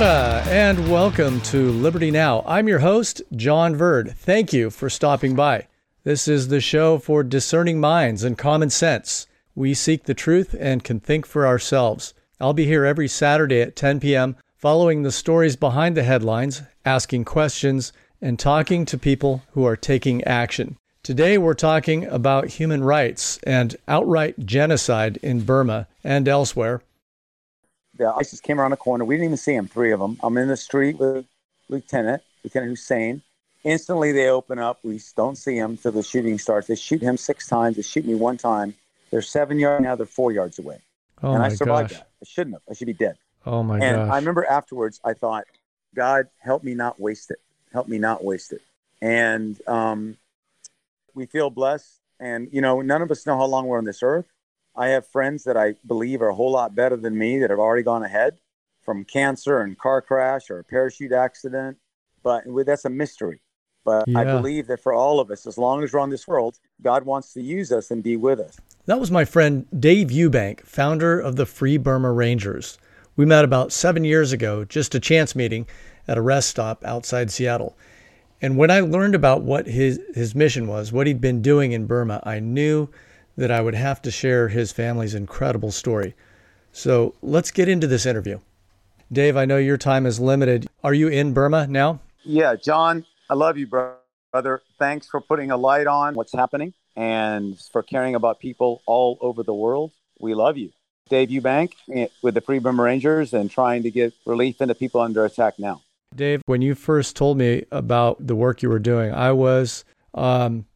And welcome to Liberty Now. I'm your host, John Verd. Thank you for stopping by. This is the show for discerning minds and common sense. We seek the truth and can think for ourselves. I'll be here every Saturday at 10 p.m., following the stories behind the headlines, asking questions, and talking to people who are taking action. Today, we're talking about human rights and outright genocide in Burma and elsewhere the ISIS came around the corner. We didn't even see them, three of them. I'm in the street with Lieutenant, Lieutenant Hussein. Instantly, they open up. We don't see him until the shooting starts. They shoot him six times. They shoot me one time. They're seven yards now. They're four yards away. Oh and my I survived gosh. that. I shouldn't have. I should be dead. Oh my god. and gosh. I remember afterwards, I thought, God, help me not waste it. Help me not waste it. And um, we feel blessed. And, you know, none of us know how long we're on this earth. I have friends that I believe are a whole lot better than me that have already gone ahead from cancer and car crash or a parachute accident. But that's a mystery. But I believe that for all of us, as long as we're on this world, God wants to use us and be with us. That was my friend Dave Eubank, founder of the Free Burma Rangers. We met about seven years ago, just a chance meeting at a rest stop outside Seattle. And when I learned about what his, his mission was, what he'd been doing in Burma, I knew that I would have to share his family's incredible story. So let's get into this interview. Dave, I know your time is limited. Are you in Burma now? Yeah, John, I love you, brother. Thanks for putting a light on what's happening and for caring about people all over the world. We love you. Dave Eubank eh, with the Free Burma Rangers and trying to get relief into people under attack now. Dave, when you first told me about the work you were doing, I was um,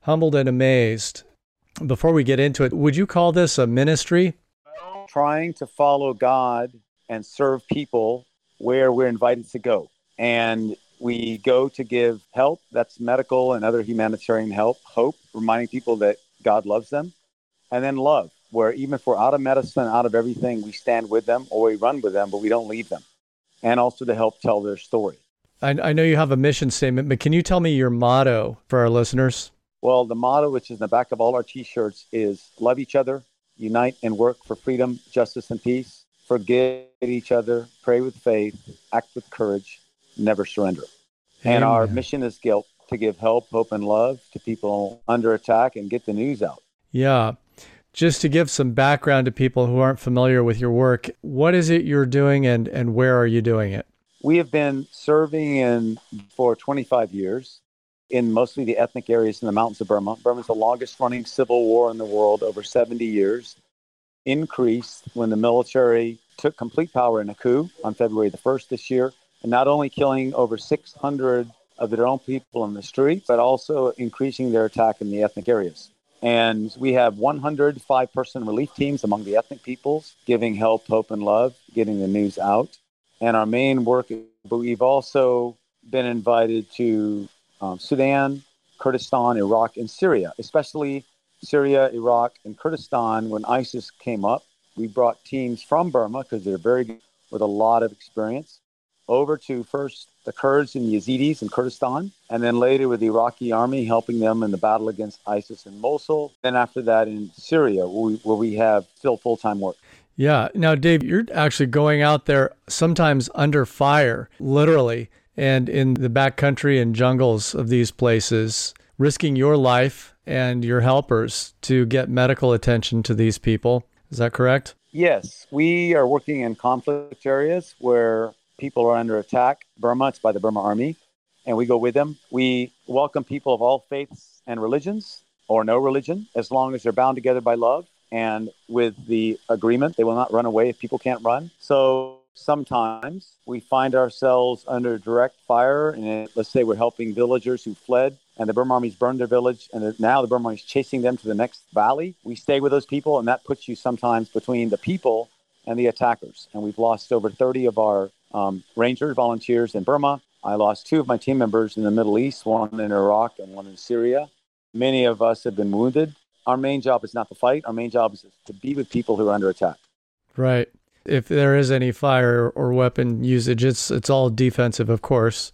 humbled and amazed. Before we get into it, would you call this a ministry? Trying to follow God and serve people where we're invited to go. And we go to give help that's medical and other humanitarian help, hope, reminding people that God loves them, and then love, where even if we're out of medicine, out of everything, we stand with them or we run with them, but we don't leave them. And also to help tell their story. I, I know you have a mission statement, but can you tell me your motto for our listeners? Well, the motto, which is in the back of all our t shirts, is love each other, unite and work for freedom, justice, and peace, forgive each other, pray with faith, act with courage, never surrender. And our mission is guilt to give help, hope, and love to people under attack and get the news out. Yeah. Just to give some background to people who aren't familiar with your work, what is it you're doing and, and where are you doing it? We have been serving in for 25 years in mostly the ethnic areas in the mountains of Burma. Burma's the longest running civil war in the world, over 70 years. Increased when the military took complete power in a coup on February the 1st this year, and not only killing over 600 of their own people in the street, but also increasing their attack in the ethnic areas. And we have 105 person relief teams among the ethnic peoples, giving help, hope, and love, getting the news out. And our main work, but we've also been invited to um, Sudan, Kurdistan, Iraq, and Syria, especially Syria, Iraq, and Kurdistan. When ISIS came up, we brought teams from Burma because they're very good with a lot of experience over to first the Kurds and Yazidis in Kurdistan, and then later with the Iraqi army helping them in the battle against ISIS in Mosul. Then after that in Syria, where we, where we have still full time work. Yeah. Now, Dave, you're actually going out there sometimes under fire, literally, and in the backcountry and jungles of these places, risking your life and your helpers to get medical attention to these people. Is that correct? Yes, we are working in conflict areas where people are under attack. Burma, it's by the Burma Army, and we go with them. We welcome people of all faiths and religions, or no religion, as long as they're bound together by love and with the agreement they will not run away if people can't run. So sometimes we find ourselves under direct fire, and let's say we're helping villagers who fled. And the Burma Army's burned their village, and now the Burma Army's chasing them to the next valley. We stay with those people, and that puts you sometimes between the people and the attackers. And we've lost over 30 of our um, rangers, volunteers in Burma. I lost two of my team members in the Middle East, one in Iraq and one in Syria. Many of us have been wounded. Our main job is not to fight. Our main job is to be with people who are under attack. Right. If there is any fire or weapon usage, it's it's all defensive, of course,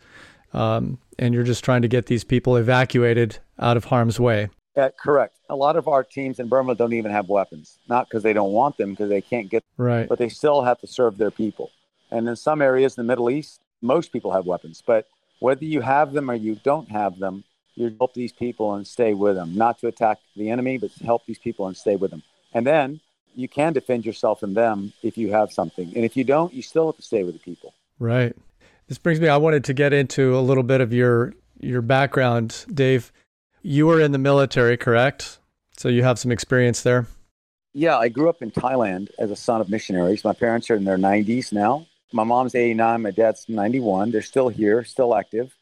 um, and you're just trying to get these people evacuated out of harm's way. Uh, correct. A lot of our teams in Burma don't even have weapons, not because they don't want them, because they can't get, Right. but they still have to serve their people. And in some areas in the Middle East, most people have weapons. But whether you have them or you don't have them, you help these people and stay with them, not to attack the enemy, but to help these people and stay with them. And then you can defend yourself and them if you have something. And if you don't, you still have to stay with the people. Right. This brings me I wanted to get into a little bit of your your background, Dave. You were in the military, correct? So you have some experience there. Yeah, I grew up in Thailand as a son of missionaries. My parents are in their 90s now. My mom's 89, my dad's 91. They're still here, still active.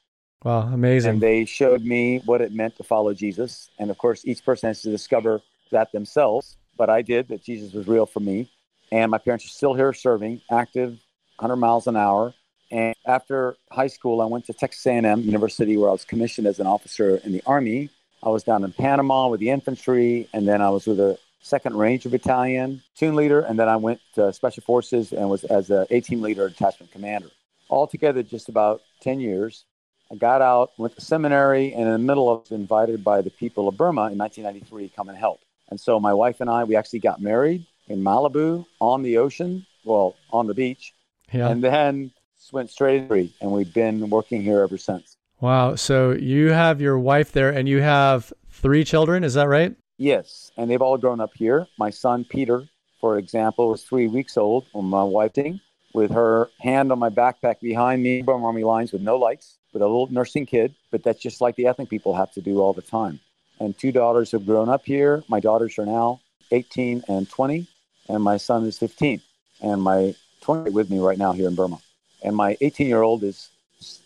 Wow, amazing. And they showed me what it meant to follow Jesus. And of course, each person has to discover that themselves. But I did, that Jesus was real for me. And my parents are still here serving, active, 100 miles an hour. And after high school, I went to Texas A&M University, where I was commissioned as an officer in the Army. I was down in Panama with the infantry, and then I was with a Second Ranger Battalion, team leader, and then I went to Special Forces and was as a A team leader, detachment commander. Altogether, just about 10 years. I got out, went to seminary, and in the middle, I was invited by the people of Burma in 1993 to come and help. And so my wife and I, we actually got married in Malibu on the ocean, well, on the beach, yeah. and then went straight free, and we've been working here ever since. Wow! So you have your wife there, and you have three children. Is that right? Yes, and they've all grown up here. My son Peter, for example, was three weeks old when my wife did, with her hand on my backpack behind me, Burma Army lines with no lights, with a little nursing kid. But that's just like the ethnic people have to do all the time. And two daughters have grown up here. My daughters are now 18 and 20, and my son is 15. And my 20 with me right now here in Burma. And my 18 year old is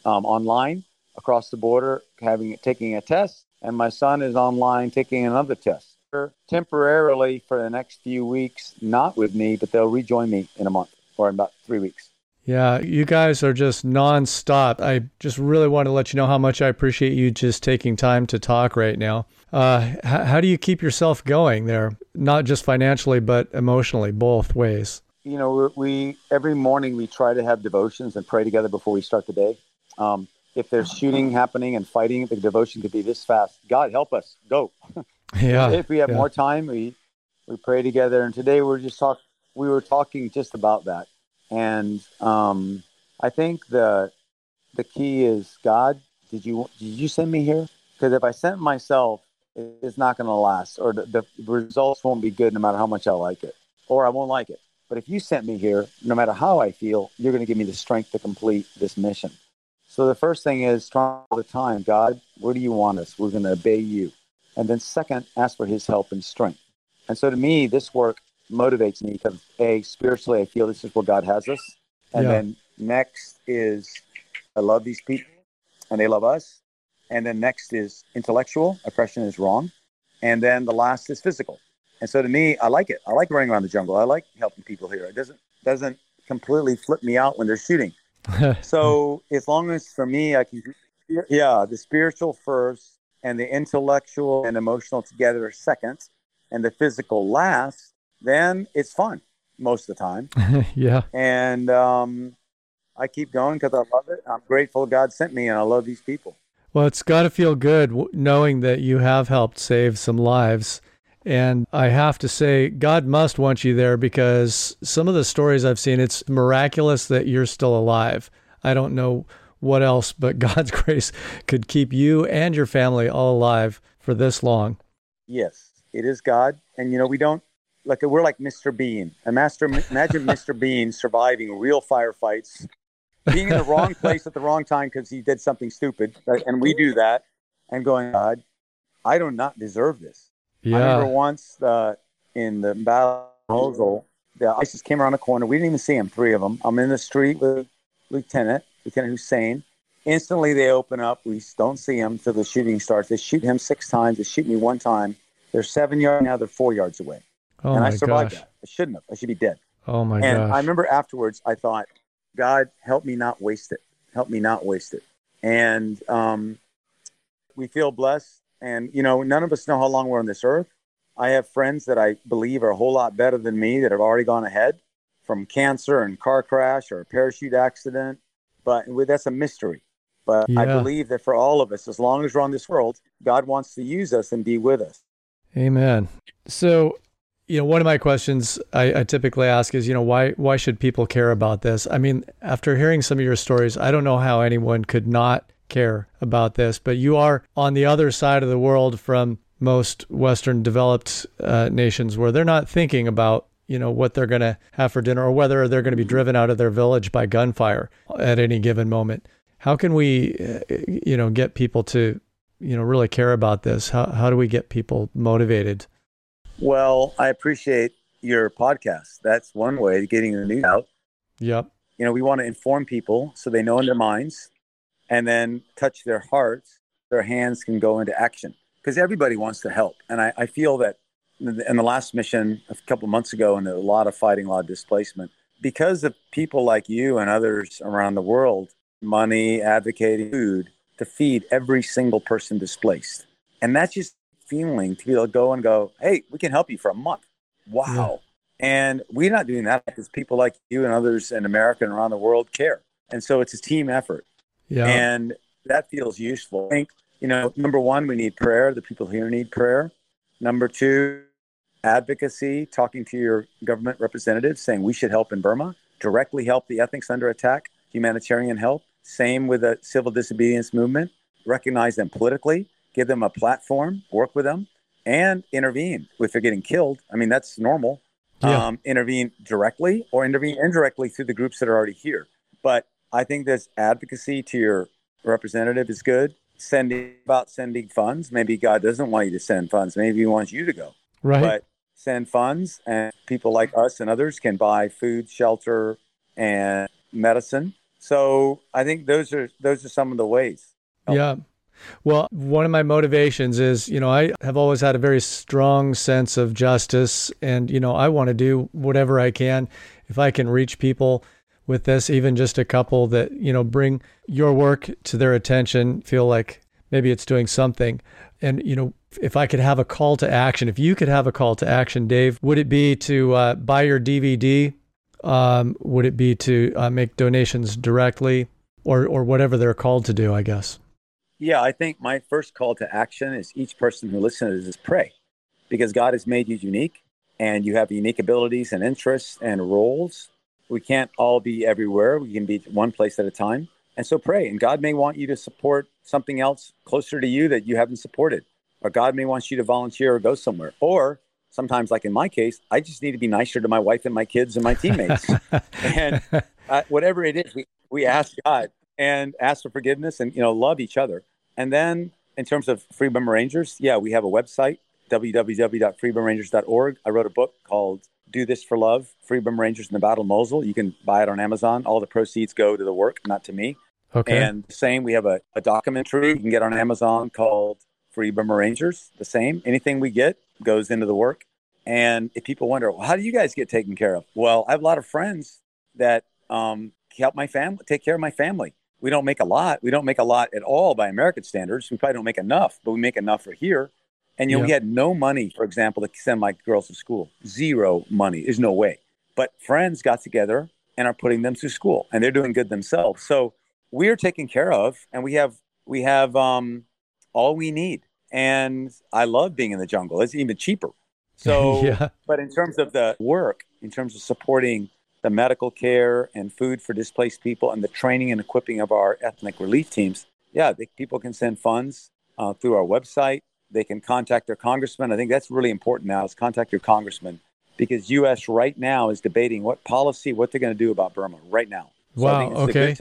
um, online across the border, having taking a test and my son is online taking another test. Temporarily for the next few weeks, not with me, but they'll rejoin me in a month or in about three weeks. Yeah, you guys are just nonstop. I just really want to let you know how much I appreciate you just taking time to talk right now. Uh, how, how do you keep yourself going there, not just financially but emotionally, both ways? You know, we every morning we try to have devotions and pray together before we start the day. Um, if there's shooting happening and fighting, the devotion could be this fast. God help us, go. Yeah. if we have yeah. more time, we we pray together. And today we're just talk. We were talking just about that, and um, I think the the key is God. Did you did you send me here? Because if I sent myself, it's not going to last, or the, the results won't be good, no matter how much I like it, or I won't like it. But if you sent me here, no matter how I feel, you're going to give me the strength to complete this mission. So the first thing is strong all the time. God, where do you want us? We're going to obey you. And then second, ask for his help and strength. And so to me, this work motivates me because a spiritually, I feel this is where God has us. And yeah. then next is I love these people and they love us. And then next is intellectual. Oppression is wrong. And then the last is physical. And so to me, I like it. I like running around the jungle. I like helping people here. It doesn't doesn't completely flip me out when they're shooting. so as long as for me, I can, yeah, the spiritual first and the intellectual and emotional together second and the physical last, then it's fun most of the time. yeah. And um, I keep going because I love it. I'm grateful God sent me and I love these people. Well, it's got to feel good knowing that you have helped save some lives. And I have to say, God must want you there because some of the stories I've seen, it's miraculous that you're still alive. I don't know what else, but God's grace could keep you and your family all alive for this long. Yes, it is God. And, you know, we don't, like, we're like Mr. Bean. A master, imagine Mr. Bean surviving real firefights, being in the wrong place at the wrong time because he did something stupid. And we do that and going, God, I do not deserve this. Yeah. I remember once uh, in the battle Mosul, the ISIS came around the corner. We didn't even see them, three of them. I'm in the street with Lieutenant, Lieutenant Hussein. Instantly, they open up. We don't see him until the shooting starts. They shoot him six times. They shoot me one time. They're seven yards now. They're four yards away. Oh and I survived gosh. that. I shouldn't have. I should be dead. Oh my God. and gosh. I remember afterwards, I thought, God, help me not waste it. Help me not waste it. And um, we feel blessed. And, you know, none of us know how long we're on this earth. I have friends that I believe are a whole lot better than me that have already gone ahead from cancer and car crash or a parachute accident. But that's a mystery. But yeah. I believe that for all of us, as long as we're on this world, God wants to use us and be with us. Amen. So you know, one of my questions I, I, typically ask is, you know, why why should people care about this? I mean, after hearing some of your stories, I don't know how anyone could not care about this, but you are on the other side of the world from most Western developed uh, nations where they're not thinking about you know what they're going to have for dinner or whether they're going to be driven out of their village by gunfire at any given moment. How can we, uh, you know, get people to, you know, really care about this? How how do we get people motivated? Well, I appreciate your podcast. That's one way of getting the news out. Yep. You know, we want to inform people so they know in their minds and then touch their hearts, their hands can go into action because everybody wants to help. And I, I feel that in the last mission a couple of months ago, and a lot of fighting, a lot of displacement, because of people like you and others around the world, money, advocating food to feed every single person displaced. And that's just feeling to be able to go and go, hey, we can help you for a month. Wow. Yeah. And we're not doing that because people like you and others in America and around the world care. And so it's a team effort. Yeah. And that feels useful. I think, you know, number one, we need prayer. The people here need prayer. Number two, advocacy, talking to your government representatives, saying we should help in Burma, directly help the ethnics under attack, humanitarian help. Same with the civil disobedience movement. Recognize them politically, give them a platform, work with them, and intervene if they're getting killed. I mean, that's normal. Yeah. Um, intervene directly or intervene indirectly through the groups that are already here. But I think this advocacy to your representative is good. Sending about sending funds. Maybe God doesn't want you to send funds. Maybe He wants you to go. Right. But send funds, and people like us and others can buy food, shelter, and medicine. So I think those are those are some of the ways. Yeah. Well, one of my motivations is, you know, I have always had a very strong sense of justice and, you know, I want to do whatever I can if I can reach people with this, even just a couple that, you know, bring your work to their attention, feel like maybe it's doing something. And, you know, if I could have a call to action, if you could have a call to action, Dave, would it be to uh, buy your DVD? Um, would it be to uh, make donations directly or, or whatever they're called to do, I guess? Yeah, I think my first call to action is each person who listens is pray because God has made you unique and you have unique abilities and interests and roles. We can't all be everywhere. We can be one place at a time. And so pray. And God may want you to support something else closer to you that you haven't supported. Or God may want you to volunteer or go somewhere. Or sometimes, like in my case, I just need to be nicer to my wife and my kids and my teammates. and uh, whatever it is, we, we ask God and ask for forgiveness and, you know, love each other. And then in terms of Free Burma Rangers, yeah, we have a website, www.freeburmarangers.org. I wrote a book called Do This for Love, Free Burma Rangers in the Battle of Mosul. You can buy it on Amazon. All the proceeds go to the work, not to me. Okay. And same, we have a, a documentary you can get on Amazon called Free Burma Rangers. The same. Anything we get goes into the work. And if people wonder, well, how do you guys get taken care of? Well, I have a lot of friends that um, help my family, take care of my family. We don't make a lot. We don't make a lot at all by American standards. We probably don't make enough, but we make enough for here. And you know, yeah. we had no money, for example, to send my girls to school. Zero money. There's no way. But friends got together and are putting them through school, and they're doing good themselves. So we're taken care of, and we have we have um, all we need. And I love being in the jungle. It's even cheaper. So, yeah. but in terms of the work, in terms of supporting the medical care and food for displaced people and the training and equipping of our ethnic relief teams, yeah, they, people can send funds uh, through our website. They can contact their congressman. I think that's really important now is contact your congressman because U.S. right now is debating what policy, what they're going to do about Burma right now. So wow. okay.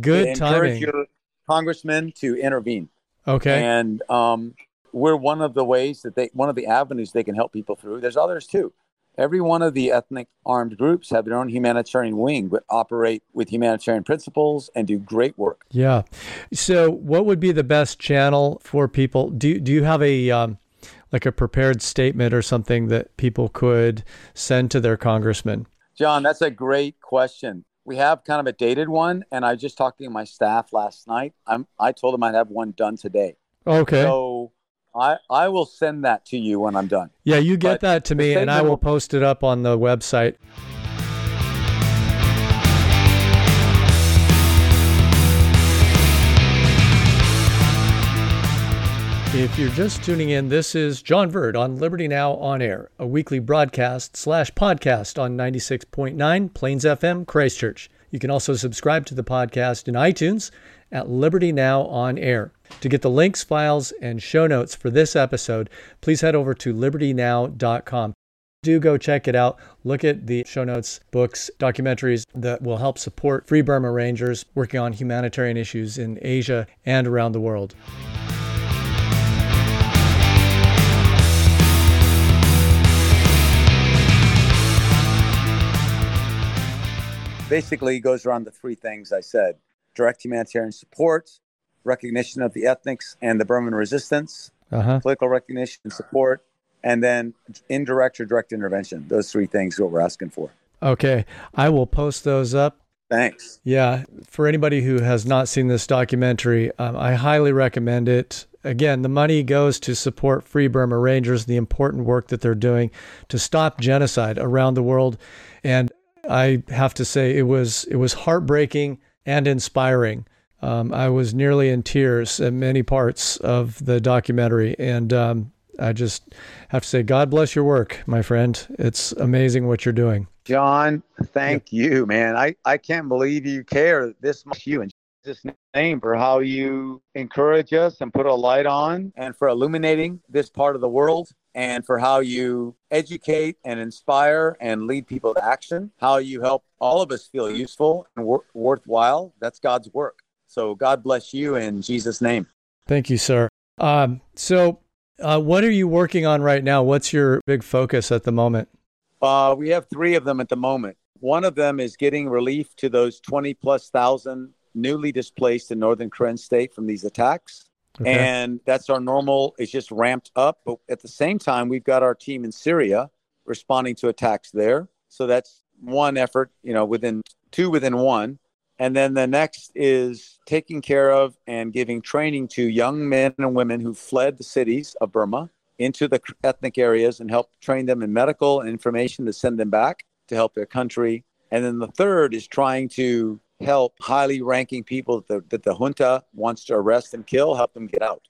Good, timing. Encourage your congressman to intervene. Okay. And um, we're one of the ways that they, one of the avenues they can help people through. There's others too. Every one of the ethnic armed groups have their own humanitarian wing, but operate with humanitarian principles and do great work. Yeah. So, what would be the best channel for people? Do Do you have a um, like a prepared statement or something that people could send to their congressman? John, that's a great question we have kind of a dated one, and I just talked to my staff last night. I'm I told them I'd have one done today. Okay. So I I will send that to you when I'm done. Yeah, you get but that to me, and I will post it up on the website. If you're just tuning in, this is John Verd on Liberty Now On Air, a weekly broadcast slash podcast on 96.9 Plains FM, Christchurch. You can also subscribe to the podcast in iTunes at Liberty Now On Air. To get the links, files, and show notes for this episode, please head over to libertynow.com. Do go check it out. Look at the show notes, books, documentaries that will help support Free Burma Rangers working on humanitarian issues in Asia and around the world. basically goes around the three things I said direct humanitarian support, recognition of the ethnics and the Burman resistance, uh-huh. political recognition and support, and then indirect or direct intervention. Those three things are what we're asking for. Okay. I will post those up. Thanks. Yeah. For anybody who has not seen this documentary, um, I highly recommend it. Again, the money goes to support Free Burma Rangers, the important work that they're doing to stop genocide around the world. And I have to say it was it was heartbreaking and inspiring. Um, I was nearly in tears at many parts of the documentary, and um, I just have to say, God bless your work, my friend. It's amazing what you're doing. John, thank yep. you, man. I, I can't believe you care this much. You and Jesus' name for how you encourage us and put a light on, and for illuminating this part of the world and for how you educate and inspire and lead people to action, how you help all of us feel useful and wor- worthwhile. That's God's work. So God bless you in Jesus' name. Thank you, sir. Um, so, uh, what are you working on right now? What's your big focus at the moment? Uh, we have three of them at the moment. One of them is getting relief to those 20 plus thousand newly displaced in northern Karen state from these attacks. Okay. And that's our normal, it's just ramped up. But at the same time, we've got our team in Syria responding to attacks there. So that's one effort, you know, within two within one. And then the next is taking care of and giving training to young men and women who fled the cities of Burma into the ethnic areas and help train them in medical and information to send them back to help their country. And then the third is trying to help highly ranking people that the, that the junta wants to arrest and kill, help them get out.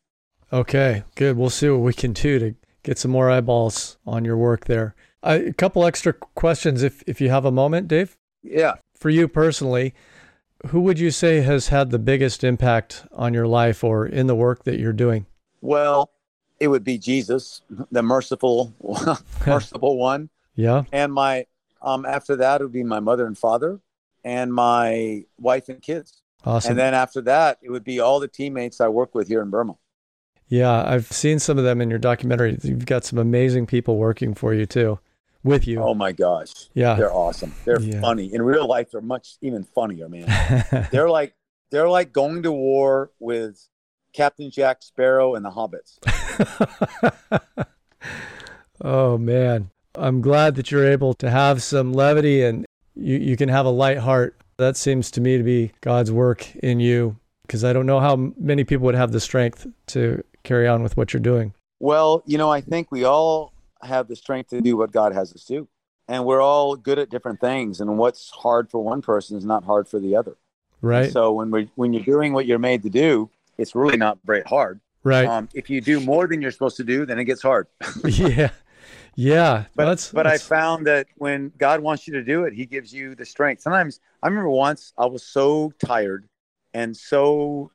Okay, good. We'll see what we can do to get some more eyeballs on your work there. Uh, a couple extra questions, if if you have a moment, Dave. Yeah. For you personally, who would you say has had the biggest impact on your life or in the work that you're doing? Well, it would be Jesus, the merciful, merciful one. Yeah. And my um after that it would be my mother and father and my wife and kids. Awesome. And then after that, it would be all the teammates I work with here in Burma. Yeah, I've seen some of them in your documentary. You've got some amazing people working for you too, with you. Oh my gosh. Yeah. They're awesome. They're yeah. funny. In real life, they're much even funnier, man. they're like they're like going to war with Captain Jack Sparrow and the Hobbits. oh man. I'm glad that you're able to have some levity and you, you can have a light heart. That seems to me to be God's work in you because I don't know how many people would have the strength to carry on with what you're doing. Well, you know, I think we all have the strength to do what God has us do. And we're all good at different things. And what's hard for one person is not hard for the other. Right. And so when we when you're doing what you're made to do, it's really not very hard. Right. Um, if you do more than you're supposed to do, then it gets hard. yeah. Yeah, but that's, but that's... I found that when God wants you to do it, He gives you the strength. Sometimes I remember once I was so tired and so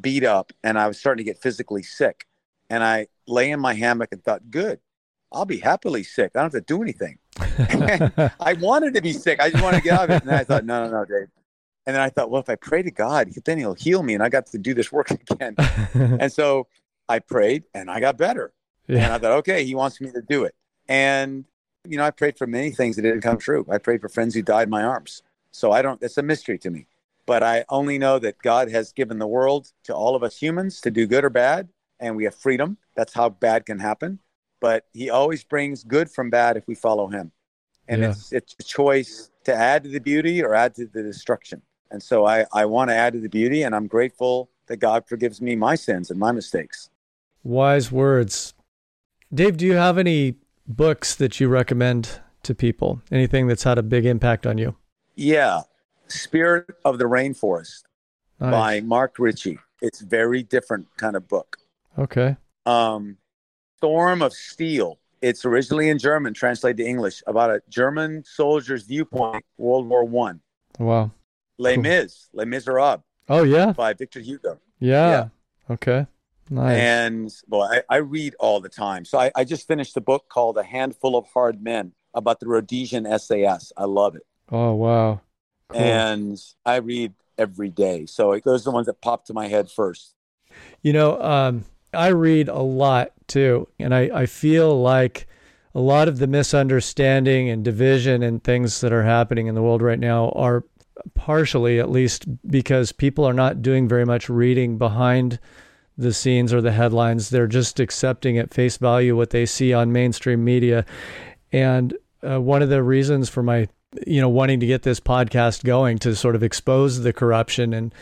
beat up, and I was starting to get physically sick, and I lay in my hammock and thought, "Good, I'll be happily sick. I don't have to do anything." I wanted to be sick. I just wanted to get out of it, and I thought, "No, no, no, Dave." And then I thought, well, if I pray to God, then He'll heal me, and I got to do this work again. and so I prayed, and I got better. Yeah. And I thought, okay, He wants me to do it. And, you know, I prayed for many things that didn't come true. I prayed for friends who died in my arms. So I don't, it's a mystery to me. But I only know that God has given the world to all of us humans to do good or bad, and we have freedom. That's how bad can happen. But He always brings good from bad if we follow Him. And yeah. it's, it's a choice to add to the beauty or add to the destruction. And so I, I want to add to the beauty, and I'm grateful that God forgives me my sins and my mistakes. Wise words. Dave, do you have any books that you recommend to people? Anything that's had a big impact on you? Yeah. Spirit of the Rainforest nice. by Mark Ritchie. It's very different kind of book. Okay. Um, Storm of Steel. It's originally in German, translated to English, about a German soldier's viewpoint, World War One. Wow. Les Cool. Mis, Les Miserables Oh yeah. by Victor Hugo. Yeah. Yeah. Okay. Nice. And well, I, I read all the time. So I, I just finished a book called A Handful of Hard Men about the Rhodesian SAS. I love it. oh wow. Cool. And I read every day. So those are the ones that pop to my head first. You know, um, I read a lot too, and I, I feel like a lot of the misunderstanding and division and things that are happening in the world right now are partially, at least, because people are not doing very much reading behind the scenes or the headlines. They're just accepting at face value what they see on mainstream media. And uh, one of the reasons for my, you know, wanting to get this podcast going to sort of expose the corruption and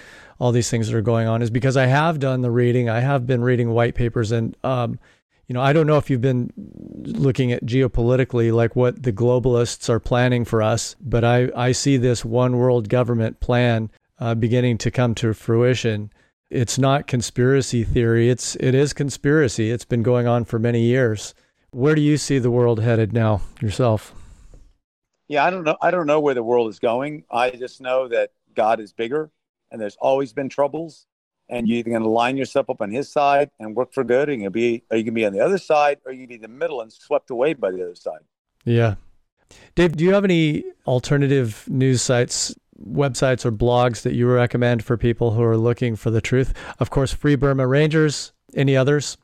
all these things that are going on is because I have done the reading. I have been reading white papers, and um, you know, I don't know if you've been looking at geopolitically, like what the globalists are planning for us, but I I see this one world government plan uh, beginning to come to fruition. It's not conspiracy theory. It's it is conspiracy. It's been going on for many years. Where do you see the world headed now yourself? Yeah, I don't know. I don't know where the world is going. I just know that God is bigger and there's always been troubles. And you're either going to line yourself up on his side and work for good, or you're going to be, or you can be on the other side, or you can be in the middle and swept away by the other side. Yeah. Dave, do you have any alternative news sites, websites, or blogs that you recommend for people who are looking for the truth? Of course, Free Burma Rangers. Any others?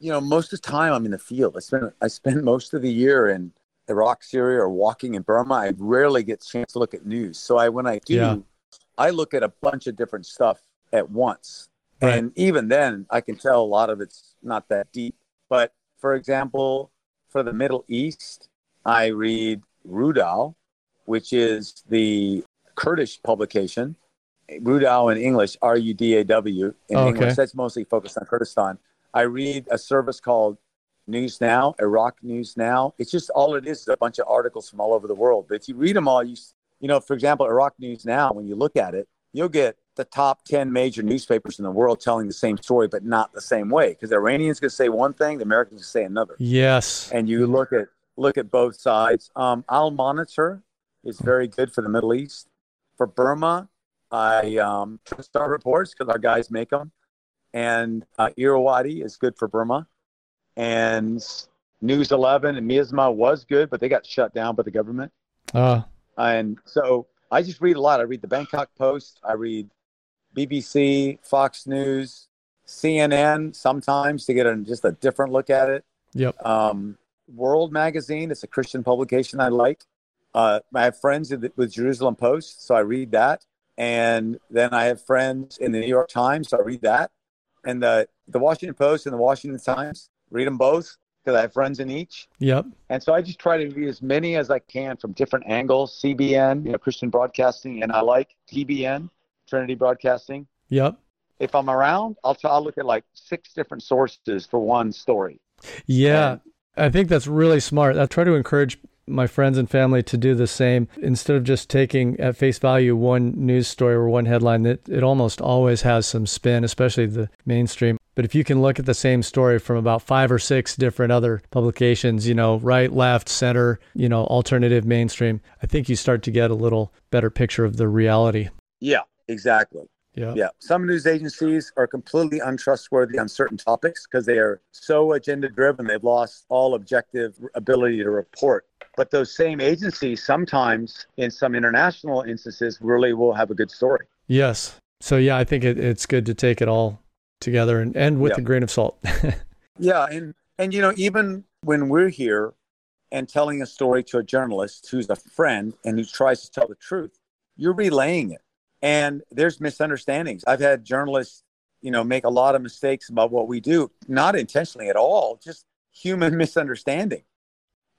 You know, most of the time I'm in the field. I spend I spend most of the year in Iraq, Syria, or walking in Burma. I rarely get a chance to look at news. So I when I do, Yeah. I look at a bunch of different stuff at once. Right. And even then, I can tell a lot of it's not that deep. But for example, for the Middle East, I read Rudaw, which is the Kurdish publication. Rudaw in English, R U D A W in Oh, okay. English. That's mostly focused on Kurdistan. I read a service called News Now, Iraq News Now. It's just all it is is a bunch of articles from all over the world. But if you read them all, you you know, for example, Iraq News Now, when you look at it, you'll get the top 10 major newspapers in the world telling the same story, but not the same way. Because the Iranians could say one thing, the Americans could say another. Yes. And you look at look at both sides. Um, Al-Monitor is very good for the Middle East. For Burma, I um, trust our reports because our guys make them. And uh, Irrawaddy is good for Burma. And News 11 and Myanmar was good, but they got shut down by the government. Uh, And so I just read a lot. I read the Bangkok Post. I read BBC, Fox News, CNN sometimes to get a, just a different look at it. yep. Um, World Magazine, it's a Christian publication I like. Uh, I have friends with with Jerusalem Post, so I read that. And then I have friends in the New York Times, so I read that. And the, the Washington Post and the Washington Times, read them both because I have friends in each. Yep. And so I just try to read as many as I can from different angles. CBN, you know, Christian Broadcasting, and I like TBN, Trinity Broadcasting. Yep. If I'm around, I'll try, I'll look at like six different sources for one story. Yeah. I think that's really smart. I try to encourage my friends and family to do the same instead of just taking at face value one news story or one headline that it almost always has some spin especially the mainstream but if you can look at the same story from about five or six different other publications you know right left center you know alternative mainstream i think you start to get a little better picture of the reality Yeah, exactly. yeah Yeah. Some news agencies are completely untrustworthy on certain topics because they are so agenda driven, they've lost all objective ability to report. But those same agencies, sometimes in some international instances, really will have a good story. yes so yeah i think it, it's good to take it all together and, and with Yeah. a grain of salt Yeah, and and you know, even when we're here and telling a story to a journalist who's a friend and who tries to tell the truth, you're relaying it. And there's misunderstandings. I've had journalists, you know, make a lot of mistakes about what we do, not intentionally at all, just human misunderstanding.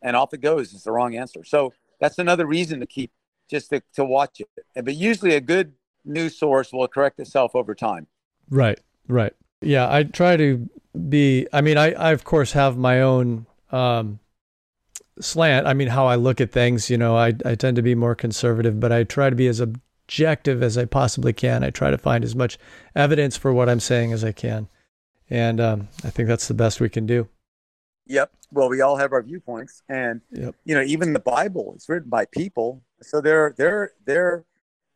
And off it goes. It's the wrong answer. So that's another reason to keep just to, to watch it. But usually a good news source will correct itself over time. Right, right. Yeah, I try to be. I mean, I, I of course have my own um, slant. I mean, how I look at things. You know, I I tend to be more conservative, but I try to be as objective as I possibly can. I try to find as much evidence for what I'm saying as I can, And um, I think that's the best we can do. Yep. Well, we all have our viewpoints, and Yep. you know, even the Bible is written by people, so they're they're they're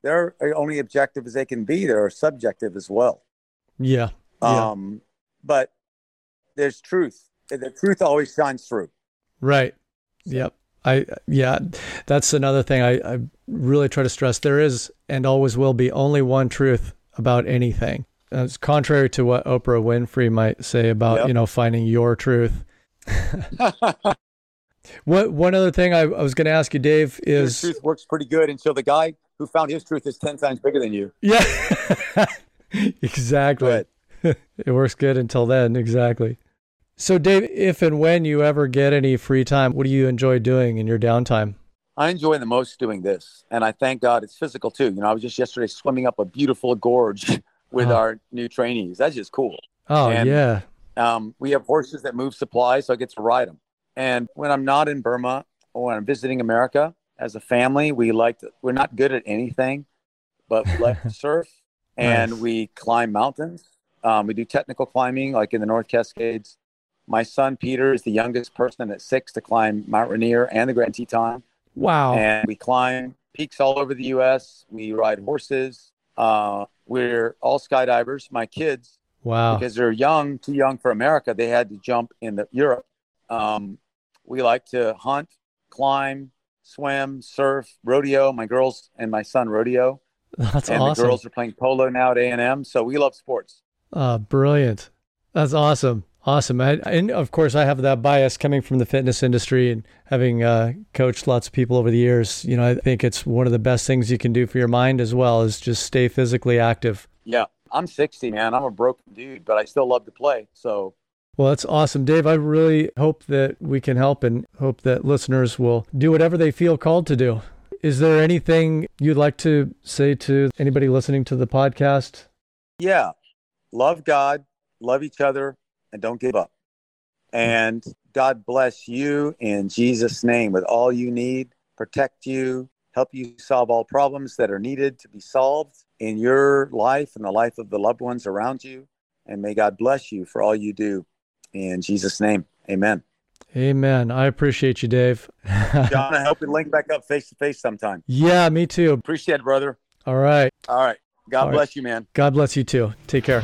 they're only objective as they can be. They're subjective as well. Yeah. Yeah. Um, but there's truth. The truth always shines through. Right. Yep. I yeah, that's another thing I, I really try to stress. There is and always will be only one truth about anything. It's contrary to what Oprah Winfrey might say about Yep. you know finding your truth. What one other thing I, I was going to ask you, Dave, Your is truth works pretty good until the guy who found his truth is ten times bigger than you. yeah, exactly. ahead. it works good until then, exactly. So, Dave, if and when you ever get any free time, what do you enjoy doing in your downtime? I enjoy the most doing this, and I thank God it's physical too. You know, I was just yesterday swimming up a beautiful gorge with Oh. our new trainees. That's just cool. Oh And- yeah, Um, we have horses that move supplies, so I get to ride them. And when I'm not in Burma or when I'm visiting America as a family, we like to, we're not good at anything, but we like to surf and Nice. we climb mountains. Um, we do technical climbing, like in the North Cascades. My son Peter is the youngest person at six to climb Mount Rainier and the Grand Teton wow. and we climb peaks all over the U.S. We ride horses. Uh, we're all skydivers. My kids, Wow. because they're young, too young for America, they had to jump in the Europe. Um, we like to hunt, climb, swim, surf, rodeo. My girls and my son rodeo, That's and awesome. the girls are playing polo now at A and M. So we love sports. Uh, brilliant. That's awesome. Awesome. I, and of course, I have that bias coming from the fitness industry and having uh, coached lots of people over the years. You know, I think it's one of the best things you can do for your mind as well is just stay physically active. Yeah, I'm 60, man. I'm a broken dude, but I still love to play. So Well, that's awesome. Dave, I really hope that we can help and hope that listeners will do whatever they feel called to do. Is there anything you'd like to say to anybody listening to the podcast? yeah, love God, love each other, and don't give up. And God bless you in Jesus' name with all you need, protect you, help you solve all problems that are needed to be solved in your life and the life of the loved ones around you. And may God bless you for all you do. In Jesus' name, amen. Amen. I appreciate you, Dave. John, I hope we link back up face to face sometime. yeah, me too. Appreciate it, brother. All right. All right. God All right. bless you, man. God bless you too. Take care.